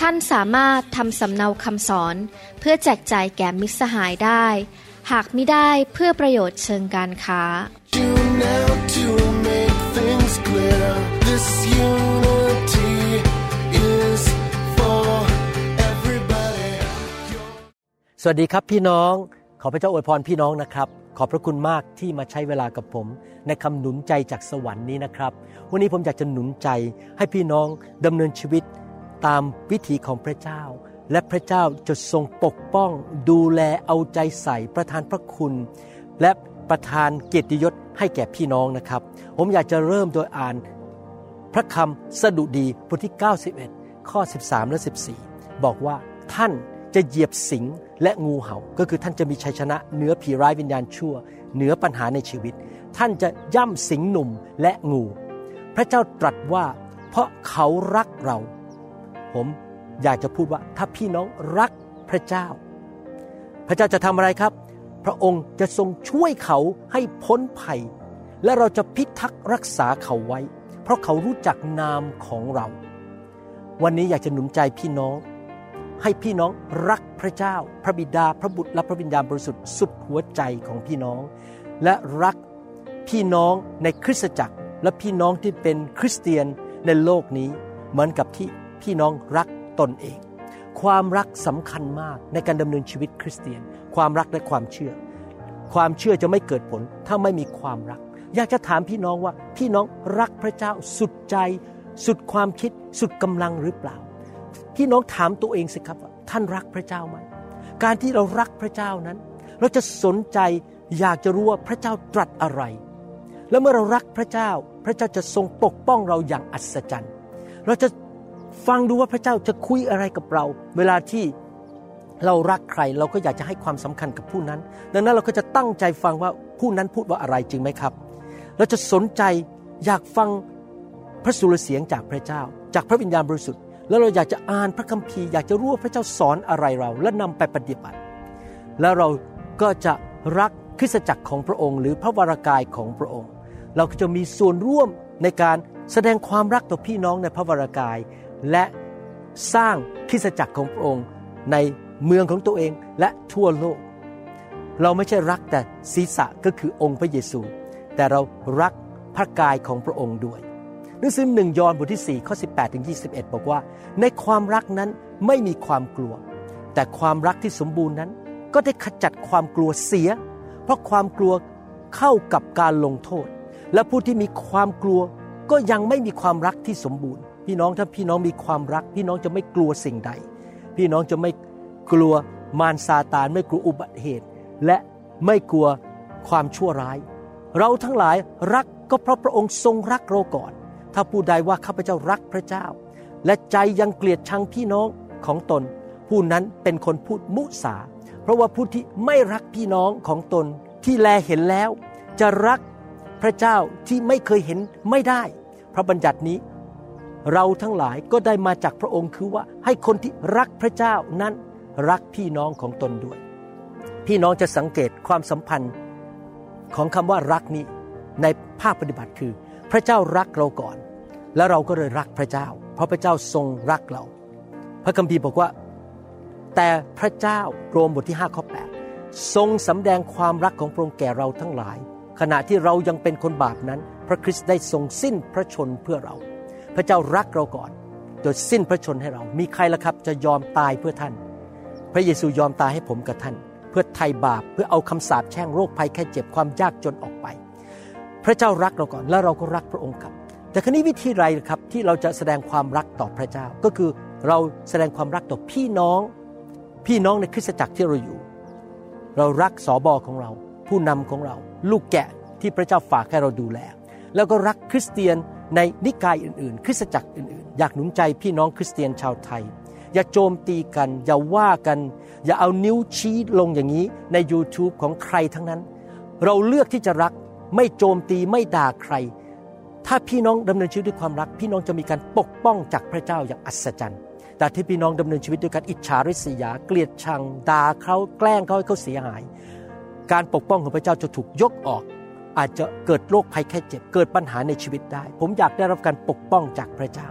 ท่านสามารถทำสำเนาคำสอน เพื่อแจกจ่ายแก่มิตรสหายได้ หากไม่ได้เพื่อประโยชน์เชิงการค้า Do now to make things clear. This unity is for everybody. สวัสดีครับพี่น้อง ขอพระเจ้าอวยพรพี่น้องนะครับ ขอบพระคุณมากที่มาใช้เวลากับผม ในคำหนุนใจจากสวรรค์นี้นะครับ วันนี้ผมอยากจะหนุนใจให้พี่น้องดำเนินชีวิต ตามวิถีของพระเจ้า และพระเจ้าจะทรงปกป้อง ดูแลเอาใจใส่ประทานพระคุณ และประทานเกียรติยศให้แก่พี่น้องนะครับ ผมอยากจะเริ่มโดยอ่านพระคำสดุดีบทที่ 91 ข้อ 13 และ 14 บอกว่าท่านจะเหยียบสิงและงูเห่า ก็คือท่านจะมีชัยชนะเหนือผีร้ายวิญญาณชั่ว เหนือปัญหาในชีวิต ท่านจะย่ำสิงหนุ่มและงู พระเจ้าตรัสว่า เพราะเขารักเรา ผมอยากจะพูดว่าถ้าพี่น้องรักพระเจ้า พระเจ้าจะทำอะไรครับ พระองค์จะทรงช่วยเขาให้พ้นภัย และเราจะพิทักษ์รักษาเขาไว้ เพราะเขารู้จักนามของเรา วันนี้อยากจะหนุนใจพี่น้อง ให้พี่น้องรักพระเจ้า พระบิดาพระบุตรและพระวิญญาณบริสุทธิ์สุดหัวใจของพี่น้อง และรักพี่น้องในคริสตจักรและพี่น้องที่เป็นคริสเตียนในโลกนี้ เหมือนกับที่ พี่น้องรักตนเอง ความรักสำคัญมากในการดำเนินชีวิตคริสเตียน ความรักและความเชื่อ ความเชื่อจะไม่เกิดผลถ้าไม่มีความรัก อยากจะถามพี่น้องว่าพี่น้องรักพระเจ้าสุดใจ สุดความคิด สุดกำลังหรือเปล่า พี่น้องถามตัวเองสิครับว่าท่านรักพระเจ้าไหมการที่เรารักพระเจ้านั้น เราจะสนใจอยากจะรู้ว่าพระเจ้าตรัสอะไร แล้วเมื่อเรารักพระเจ้า พระเจ้าจะทรงปกป้องเราอย่างอัศจรรย์ เราจะ ฟังดูว่าพระเจ้าจะคุยอะไรกับเรา เวลาที่เรารักใครเราก็อยากจะให้ความสำคัญกับผู้นั้น ดังนั้นเราก็จะตั้งใจฟังว่าผู้นั้นพูดว่าอะไรจริงไหมครับ เราจะสนใจอยากฟังพระสุรเสียงจากพระเจ้า จากพระวิญญาณบริสุทธิ์แล้วเราอยากจะอ่านพระคัมภีร์อยากจะรู้ว่าพระเจ้าสอนอะไรเรา และนำไปปฏิบัติ แล้วเราก็จะรักคริสตจักรของพระองค์ หรือพระวรากายของพระองค์ เราก็จะมีส่วนร่วมในการแสดงความรักต่อพี่น้องในพระวรากาย และสร้างคริสตจักรของพระองค์ในเมืองของตัวเองและทั่วโลก เราไม่ใช่รักแต่ศีรษะก็คือองค์พระเยซู แต่เรารักพระกายของพระองค์ด้วยหนังสือหนึ่งยอห์นบทที่ 4 ข้อ 18ถึง21 บอกว่า ในความรักนั้นไม่มีความกลัว แต่ความรักที่สมบูรณ์นั้น ก็ได้ขจัดความกลัวเสีย เพราะความกลัวเข้ากับการลงโทษ และผู้ที่มีความกลัวก็ยังไม่มีความรักที่สมบูรณ์ พี่น้องถ้าพี่น้องมีความรัก พี่น้องจะไม่กลัวสิ่งใด พี่น้องจะไม่กลัวมารซาตานไม่กลัวอุบัติเหตุ และไม่กลัวความชั่วร้าย เราทั้งหลายรักก็เพราะพระองค์ทรงรักเราก่อน ถ้าผู้ใดว่าข้าพเจ้ารักพระเจ้า และใจยังเกลียดชังพี่น้องของตน ผู้นั้นเป็นคนพูดมุสา เพราะว่าผู้ที่ไม่รักพี่น้องของตนที่แลเห็นแล้ว จะรักพระเจ้าที่ไม่เคยเห็นไม่ได้ พระบัญญัตินี้ เราทั้งหลายก็ได้มาจากพระองค์คือว่าให้คนที่รักพระเจ้านั้นรักพี่น้องของตนด้วย พี่น้องจะสังเกตความสัมพันธ์ของคำว่ารักนี้ในภาคปฏิบัติคือ พระเจ้ารักเราก่อน แล้วเราก็เลยรักพระเจ้า เพราะพระเจ้าทรงรักเรา พระคัมภีร์บอกว่า แต่พระเจ้าโรมบทที่5ข้อ8ทรงสำแดงความรักของพระองค์แก่เราทั้งหลาย ขณะที่เรายังเป็นคนบาปนั้น พระคริสต์ได้ทรงสิ้นพระชนเพื่อเรา พระเจ้ารักเราก่อนโดยสิ้นพระชนให้เรา มีใครล่ะครับจะยอมตายเพื่อท่าน พระเยซูยอมตายให้ผมกับท่าน เพื่อไถ่บาป เพื่อเอาคำสาปแช่งโรคภัยแค่เจ็บความยากจนออกไป พระเจ้ารักเราก่อนแล้วเราก็รักพระองค์ครับ แต่ครนี้วิธีไรครับที่เราจะแสดงความรักต่อพระเจ้า ก็คือเราแสดงความรักต่อพี่น้อง พี่น้องในคริสตจักรที่เราอยู่ เรารักสอบอของเรา ผู้นำของเรา ลูกแกะที่พระเจ้าฝากให้เราดูแล แล้วก็รักคริสเตียน ในนิกายอื่นๆ คริสตจักรอื่นๆ อยากหนุนใจพี่น้องคริสเตียนชาวไทย อย่าโจมตีกัน อย่าว่ากัน อย่าเอานิ้วชี้ลงอย่างนี้ใน YouTube ของใครทั้งนั้น เราเลือกที่จะรักไม่โจมตีไม่ด่าใคร ถ้าพี่น้องดำเนินชีวิตด้วยความรัก พี่น้องจะมีการปกป้องจากพระเจ้าอย่างอัศจรรย์ แต่ที่พี่น้องดำเนินชีวิตด้วยการอิจฉาริษยา เกลียดชังด่าเขาแกล้งเขาให้เขาเสียหาย การปกป้องของพระเจ้าจะถูกยกออก อาจจะเกิดโรคภัยแค่เจ็บ เกิดปัญหาในชีวิตได้ ผมอยากได้รับการปกป้องจากพระเจ้า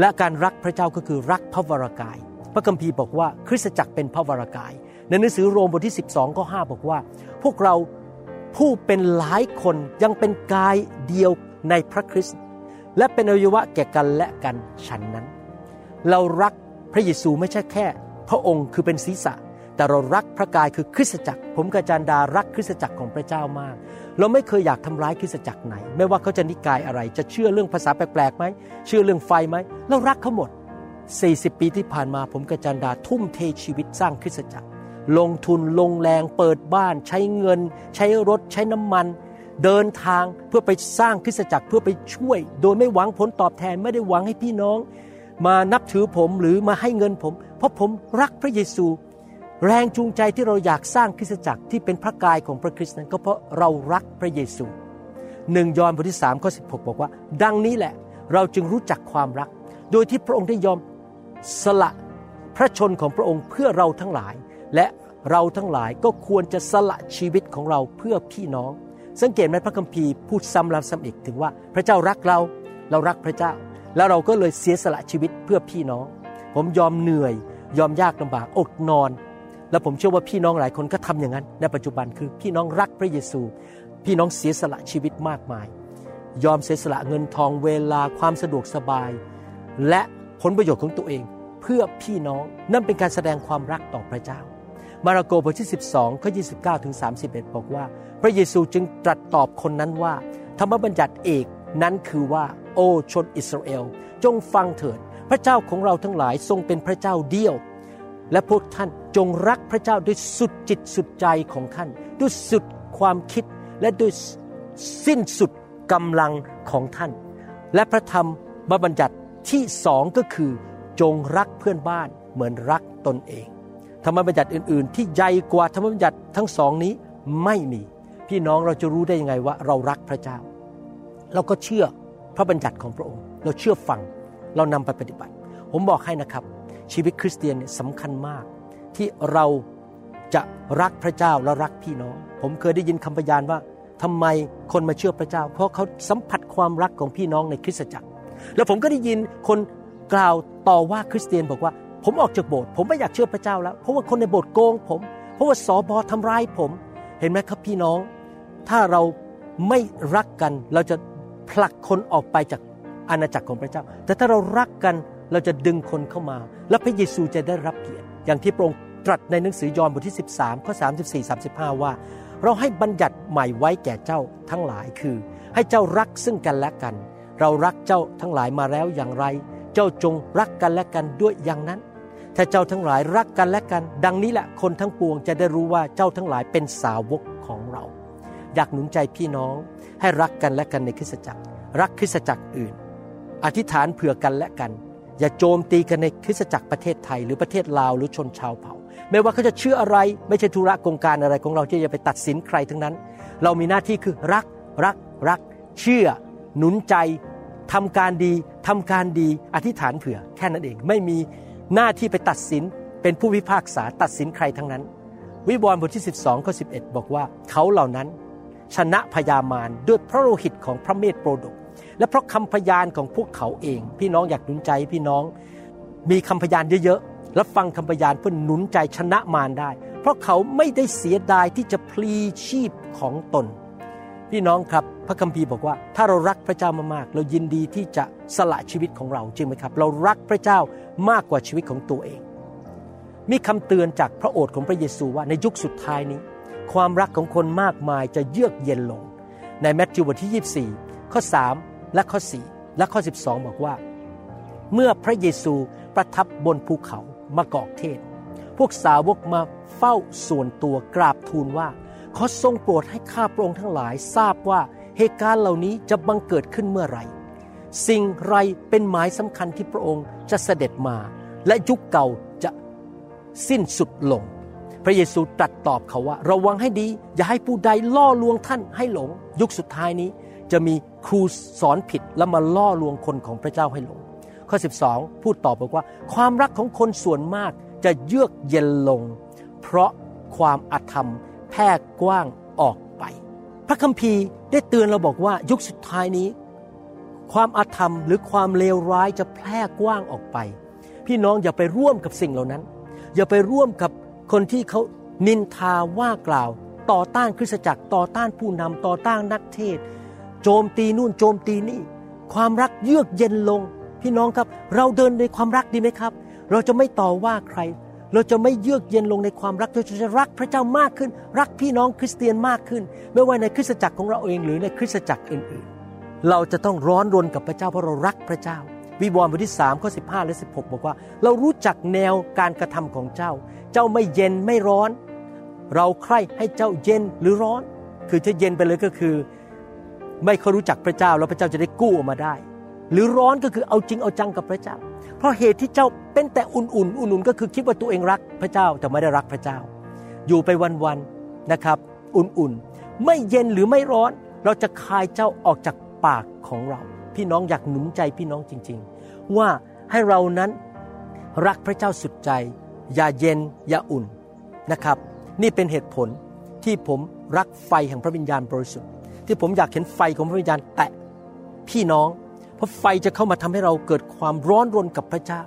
และการรักพระเจ้าก็คือรักพระวรากาย พระคัมภีร์บอกว่าคริสตจักรเป็นพระวรากาย ในหนังสือโรมบทที่ 12ข้อ5บอกว่า พวกเราผู้เป็นหลายคนยังเป็นกายเดียวในพระคริสต์และเป็นอวัยวะแก่กันและกันฉันนั้น เรารักพระเยซูไม่ใช่แค่ พระองค์คือเป็นศีรษะ แต่เรารักพระกายคือคริสตจักร ผมกับอาจารย์ดารักคริสตจักรของพระเจ้ามาก เราไม่เคยอยากทำร้ายคริสตจักรไหน ไม่ว่าเขาจะนิกายอะไร จะเชื่อเรื่องภาษาแปลกๆไหมเชื่อเรื่องไฟไหมเรารักเขาหมด 40 ปีที่ผ่านมาผมกับอาจารย์ดาทุ่มเทชีวิตสร้างคริสตจักร ลงทุนลงแรง เปิดบ้าน ใช้เงิน ใช้รถ ใช้น้ำมัน เดินทางเพื่อไปสร้างคริสตจักรเพื่อไปช่วย โดยไม่หวังผลตอบแทนไม่ได้หวังให้พี่น้อง มานับถือผมหรือมาให้เงินผม เพราะผมรักพระเยซู แรงจูงใจที่เราอยากสร้างคริสตจักรที่เป็นพระกายของพระคริสต์นั้นก็เพราะเรารักพระเยซูหนึ่งยอห์นบทที่3ข้อ16บอกว่า ดังนี้แหละ เราจึงรู้จักความรัก โดยที่พระองค์ได้ยอมสละพระชนของพระองค์เพื่อเราทั้งหลาย และเราทั้งหลายก็ควรจะสละชีวิตของเราเพื่อพี่น้อง สังเกตไหมพระคัมภีร์พูดซ้ำแล้วซ้ำอีกถึงว่า พระเจ้ารักเรา เรารักพระเจ้า แล้วเราก็เลยเสียสละชีวิตเพื่อพี่น้อง ผมยอมเหนื่อย ยอมยากลำบากอดนอน แล้วผมเชื่อว่าพี่น้องหลายคนก็ทำอย่างนั้น ในปัจจุบันคือพี่น้องรักพระเยซู พี่น้องเสียสละชีวิตมากมาย ยอมเสียสละเงินทองเวลาความสะดวกสบาย และผลประโยชน์ของตัวเอง เพื่อพี่น้องนั่นเป็นการแสดงความรักต่อพระเจ้า มาระโกบทที่ 12ข้อ29ถึง31 บอกว่า พระเยซูจึงตรัสตอบคนนั้นว่า ธรรมบัญญัติเอกนั้นคือว่า โอ้ชนอิสราเอล จงฟังเถิด พระเจ้าของเราทั้งหลายทรงเป็นพระเจ้าเดียว และพวกท่านจงรักพระเจ้าด้วยสุดจิตสุดใจของท่าน ด้วยสุดความคิดและด้วยสิ้นสุดกำลังของท่าน และพระธรรมบัญญัติที่สองก็คือ จงรักเพื่อนบ้านเหมือนรักตนเอง ธรรมบัญญัติอื่น ๆ ที่ใหญ่กว่าธรรมบัญญัติทั้งสองนี้ไม่มี พี่น้องเราจะรู้ได้ยังไงว่าเรารักพระเจ้า เราก็เชื่อพระบัญญัติของพระองค์ เราเชื่อฟังเรานำไปปฏิบัติ ผมบอกให้นะครับ ชีวิตคริสเตียนเนี่ยสำคัญมาก ที่เราจะรักพระเจ้าและรักพี่น้อง ผมเคยได้ยินคำพยานว่าทำไมคนมาเชื่อพระเจ้า เพราะเขาสัมผัสความรักของพี่น้องในคริสตจักร แล้วผมก็ได้ยินคนกล่าวต่อว่าคริสเตียนบอกว่า ผมออกจากโบสถ์ผมไม่อยากเชื่อพระเจ้าแล้ว เพราะว่าคนในโบสถ์โกงผม เพราะว่าสอบอทำร้ายผม เห็นไหมครับพี่น้อง ถ้าเราไม่รักกันเราจะผลักคนออกไปจากอาณาจักรของพระเจ้า แต่ถ้าเรารักกัน เราจะดึงคนเข้ามา และพระเยซูจะได้รับเกียรติ อย่างที่พระองค์ตรัสในหนังสือยอห์นบทที่ 13ข้อ34 35 ว่า เราให้บัญญัติใหม่ไว้แก่เจ้าทั้งหลายคือ ให้เจ้ารักซึ่งกันและกัน เรารักเจ้าทั้งหลายมาแล้วอย่างไร เจ้าจงรักกันและกันด้วยอย่างนั้นถ้าเจ้าทั้งหลายรักกันและกัน ดังนี้แหละคนทั้งปวงจะได้รู้ว่าเจ้าทั้งหลายเป็นสาวกของเรา อยากหนุนใจพี่น้อง ให้รักกันและกันในคริสตจักร รักคริสตจักรอื่น อธิษฐานเผื่อกันและกัน อย่าโจมตีกันในคริสตจักรประเทศไทยหรือประเทศลาวหรือชนชาวเผ่า ไม่ว่าเขาจะเชื่ออะไรไม่ใช่ธุระกงการอะไรของเราที่จะไปตัดสินใครทั้งนั้น เรามีหน้าที่คือรักรักรัก เชื่อ หนุนใจทำการดีทำการดีอธิษฐานเผื่อแค่นั้นเองไม่มีหน้าที่ไปตัดสินเป็นผู้พิพากษาตัดสินใครทั้งนั้น วิวรณ์บทที่ 12ข้อ11 บอกว่าเขาเหล่านั้น ชนะพยามารด้วยพระโลหิตของพระเมธโปรดก และเพราะคำพยานของพวกเขาเอง พี่น้องอยากหนุนใจพี่น้องมีคำพยานเยอะๆ และฟังคำพยานเพื่อหนุนใจชนะมารได้ เพราะเขาไม่ได้เสียดายที่จะพลีชีพของตน พี่น้องครับพระคัมภีร์บอกว่า ถ้าเรารักพระเจ้ามากๆ เรายินดีที่จะสละชีวิตของเราจริงไหมครับ เรารักพระเจ้ามากกว่าชีวิตของตัวเอง มีคำเตือนจากพระโอษฐ์ของพระเยซูว่าในยุคสุดท้ายนี้ ความรักของคนมากมายจะเยือกเย็นลง ในแมทธิวบทที่24 ข้อ 3 และข้อ 4 และข้อ 12 บอกว่า เมื่อพระเยซูประทับบนภูเขามากอกเทศ พวกสาวกมาเฝ้าส่วนตัวกราบทูลว่าขอทรงโปรดให้ข้าพระองค์ทั้งหลายทราบว่าเหตุการณ์เหล่านี้จะบังเกิดขึ้นเมื่อไหร่สิ่งไรเป็นหมายสำคัญที่พระองค์จะเสด็จมา และยุคเก่าจะสิ้นสุดลง พระเยซูตรัสตอบเขาว่า ระวังให้ดี อย่าให้ผู้ใดล่อลวงท่านให้หลง ยุคสุดท้ายนี้จะมี ครูสอนผิดแล้วมาล่อลวงคนของพระเจ้าให้หลง ข้อ 12 พูดตอบบอกว่า ความรักของคนส่วนมากจะเยือกเย็นลง เพราะความอาธรรมแพร่กว้างออกไป พระคัมภีร์ได้เตือนเราบอกว่ายุคสุดท้ายนี้ ความอาธรรมหรือความเลวร้ายจะแพร่กว้างออกไป พี่น้องอย่าไปร่วมกับสิ่งเหล่านั้น อย่าไปร่วมกับคนที่เขานินทาว่ากล่าว ต่อต้านคริสตจักรต่อต้านผู้นำต่อต้านนักเทศ โจมตีนู่นโจมตีนี่ ความรักเยือกเย็นลง พี่น้องครับ เราเดินในความรักดีไหมครับ เราจะไม่ต่อว่าใคร เราจะไม่เยือกเย็นลงในความรักเราจะรักพระเจ้ามากขึ้น รักพี่น้องคริสเตียนมากขึ้น ไม่ว่าในคริสตจักรของเราเองหรือในคริสตจักรอื่นๆ เราจะต้องร้อนรนกับพระเจ้าเพราะเรารักพระเจ้าวิวรณ์บทที่3ข้อ15 และ 16 บอกว่า เรารู้จักแนวการกระทำของเจ้า เจ้าไม่เย็นไม่ร้อน เราใคร่ให้เจ้าเย็นหรือร้อน คือจะเย็นไปเลยก็คือ ไม่เขารู้จักพระเจ้าแล้วพระเจ้าจะได้กู้ออกมาได้ หรือร้อนก็คือเอาจริงเอาจังกับพระเจ้า เพราะเหตุที่เจ้าเป็นแต่อุ่นๆอุ่นๆก็คือคิดว่าตัวเองรักพระเจ้าแต่ไม่ได้รักพระเจ้า อยู่ไปวันๆนะครับ อุ่นๆ ไม่เย็นหรือไม่ร้อน เราจะคายเจ้าออกจากปากของเรา พี่น้องอยากหนุนใจพี่น้องจริง ๆ ว่าให้เรานั้นรักพระเจ้าสุดใจ อย่าเย็นอย่าอุ่นนะครับ นี่เป็นเหตุผลที่ผมรักไฟแห่งพระวิญญาณบริสุทธิ์ ที่ผมอยากเห็นไฟของพระวิญญาณแตะพี่น้อง เพราะไฟจะเข้ามาทำให้เราเกิดความร้อนรนกับพระเจ้า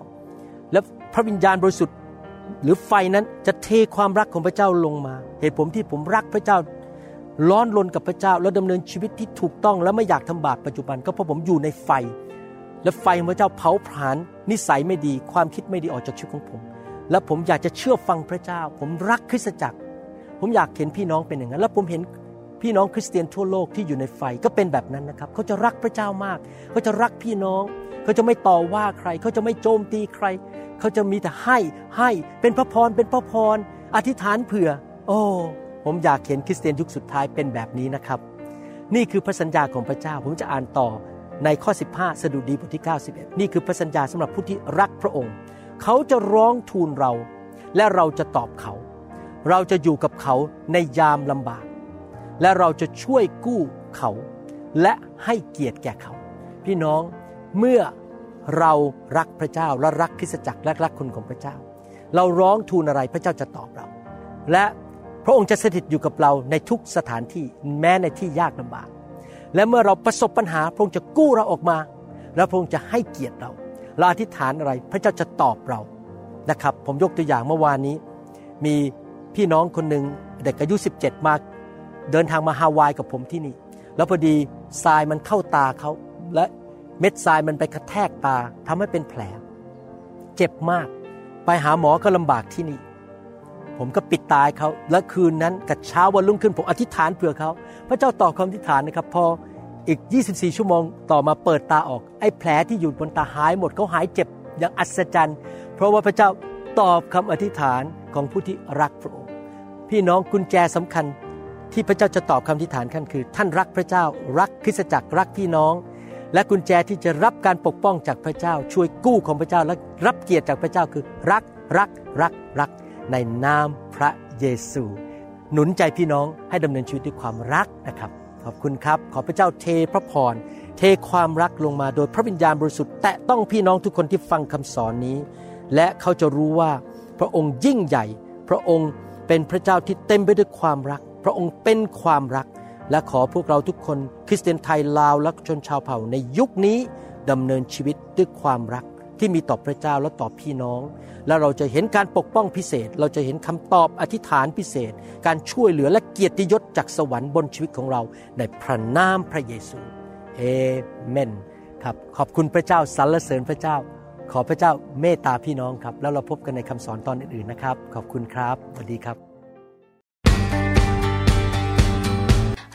และพระวิญญาณบริสุทธิ์หรือไฟนั้นจะเทความรักของพระเจ้าลงมา เหตุผมที่ผมรักพระเจ้า ร้อนรนกับพระเจ้า แล้วดำเนินชีวิตที่ถูกต้องและไม่อยากทำบาปปัจจุบัน ก็เพราะผมอยู่ในไฟ และไฟของพระเจ้าเผาผลาญนิสัยไม่ดี ความคิดไม่ดีออกจากชีวิตของผม และผมอยากจะเชื่อฟังพระเจ้า ผมรักคริสตจักร ผมอยากเห็นพี่น้องเป็นอย่างนั้น แล้วผมเห็น พี่น้องคริสเตียนทั่วโลกที่อยู่ในไฟก็เป็นแบบนั้นนะครับ เขาจะรักพระเจ้ามากเขาจะรักพี่น้อง เขาจะไม่ต่อว่าใคร เขาจะไม่โจมตีใคร เขาจะมีแต่ให้ให้เป็นพระพรเป็นพระพรอธิษฐานเผื่อ โอ้ผมอยากเห็นคริสเตียนยุคสุดท้ายเป็นแบบนี้นะครับ นี่คือพระสัญญาของพระเจ้าผมจะอ่านต่อในข้อ 15 สดุดีบทที่ 91 นี่คือพระสัญญาสำหรับผู้ที่รักพระองค์ เขาจะร้องทูลเรา และเราจะตอบเขา เราจะอยู่กับเขาในยามลำบาก และเราจะช่วยกู้เขา และให้เกียรติแก่เขา พี่น้องเมื่อเรารักพระเจ้าและรักคริสตจักรและรักคนของพระเจ้า เราร้องทูลอะไรพระเจ้าจะตอบเรา และพระองค์จะสถิตอยู่กับเราในทุกสถานที่แม้ในที่ยากลำบาก และเมื่อเราประสบปัญหา พระองค์จะกู้เราออกมา แล้วพระองค์จะให้เกียรติเราเราอธิษฐานอะไรพระเจ้าจะตอบเรานะครับ ผมยกตัวอย่างเมื่อวานนี้ มีพี่น้องคนหนึ่งเด็กอายุ 17 มา เดินทางมาฮาวายกับผมที่นี่ แล้วพอดีทรายมันเข้าตาเขาและเม็ดทรายมันไปกระแทกตาทำให้เป็นแผล เจ็บมากไปหาหมอก็ลำบากที่นี่ ผมก็ปิดตายเขาและคืนนั้นกับเช้าวันรุ่งขึ้นผมอธิษฐานเผื่อเขาพระเจ้าตอบคำอธิษฐานนะครับ พออีก 24 ชั่วโมงต่อมาเปิดตาออก ไอ้แผลที่อยู่บนตาหายหมดเขาหายเจ็บอย่างอัศจรรย์ เพราะว่าพระเจ้าตอบคำอธิษฐานของผู้ที่รักพระองค์พี่น้องกุญแจสำคัญ ที่พระเจ้าจะตอบคำอธิฐานขั้นคือ ท่านรักพระเจ้ารักคริสตจักรรักพี่น้อง และกุญแจที่จะรับการปกป้องจากพระเจ้า ช่วยกู้ของพระเจ้าและรับเกียรติจากพระเจ้าคือ รักรักรักรัก ในนามพระเยซู หนุนใจพี่น้องให้ดำเนินชีวิตด้วยความรักนะครับ ขอบคุณครับ ขอพระเจ้าเทพระพรเทความรักลงมาโดยพระวิญญาณบริสุทธิ์แตะต้องพี่น้องทุกคนที่ฟังคำสอนนี้ และเขาจะรู้ว่าพระองค์ยิ่งใหญ่ พระองค์เป็นพระเจ้าที่เต็มไปด้วยความรัก ระองค์เป็นความรัก และขอพวกเราทุกคน คริสเตียนไทยลาวและชนชาวเผ่าในยุคนี้ดำเนินชีวิตด้วยความรักที่มีต่อพระเจ้าและต่อพี่น้อง และเราจะเห็นการปกป้องพิเศษ เราจะเห็นคำตอบอธิษฐานพิเศษ การช่วยเหลือและเกียรติยศจากสวรรค์บนชีวิตของเรา ในพระนามพระเยซูเอเมนครับขอบคุณพระเจ้าสรรเสริญพระเจ้า ขอพระเจ้าเมตตาพี่น้องครับ แล้วเราพบกันในคำสอนตอนอื่นๆนะครับ ขอบคุณครับสวัสดีครับ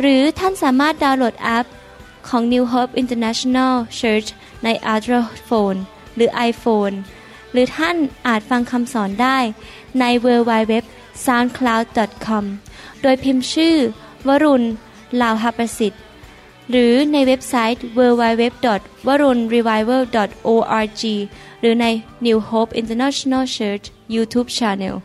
หรือท่านสามารถดาวน์โหลดแอป ของ New Hope International Church ใน Android Phone หรือ iPhone หรือท่านอาจฟังคำสอนได้ใน w w w soundcloud.com โดยพิมพ์ชื่อ วรุณลาวหประสิทธิ์ หรือในเว็บไซต์ www.warunrevival.org หรือใน New Hope International Church YouTube Channel